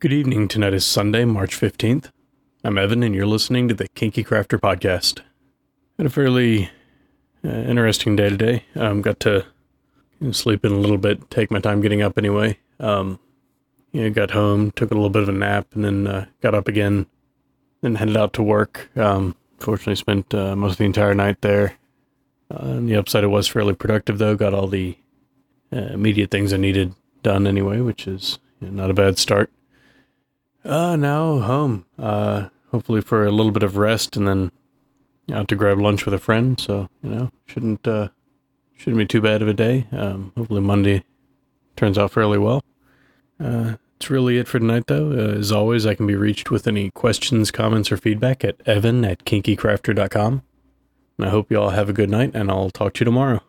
Good evening. Tonight is Sunday, March 15th. I'm Evan, and you're listening to the Kinky Crafter Podcast. Had a fairly uh, interesting day today. Um, got to you know, sleep in a little bit, take my time getting up anyway. Um, you know, got home, took a little bit of a nap, and then uh, got up again, then headed out to work. Um, fortunately, spent uh, most of the entire night there. Uh, on the upside, it was fairly productive, though. Got all the uh, immediate things I needed done anyway, which is you know, not a bad start. Uh, now home. Uh, hopefully for a little bit of rest and then out to grab lunch with a friend. So, you know, shouldn't, uh, shouldn't be too bad of a day. Um, hopefully Monday turns out fairly well. Uh, that's really it for tonight, though. Uh, as always, I can be reached with any questions, comments, or feedback at evan at kinkycrafter.com. And I hope you all have a good night, and I'll talk to you tomorrow.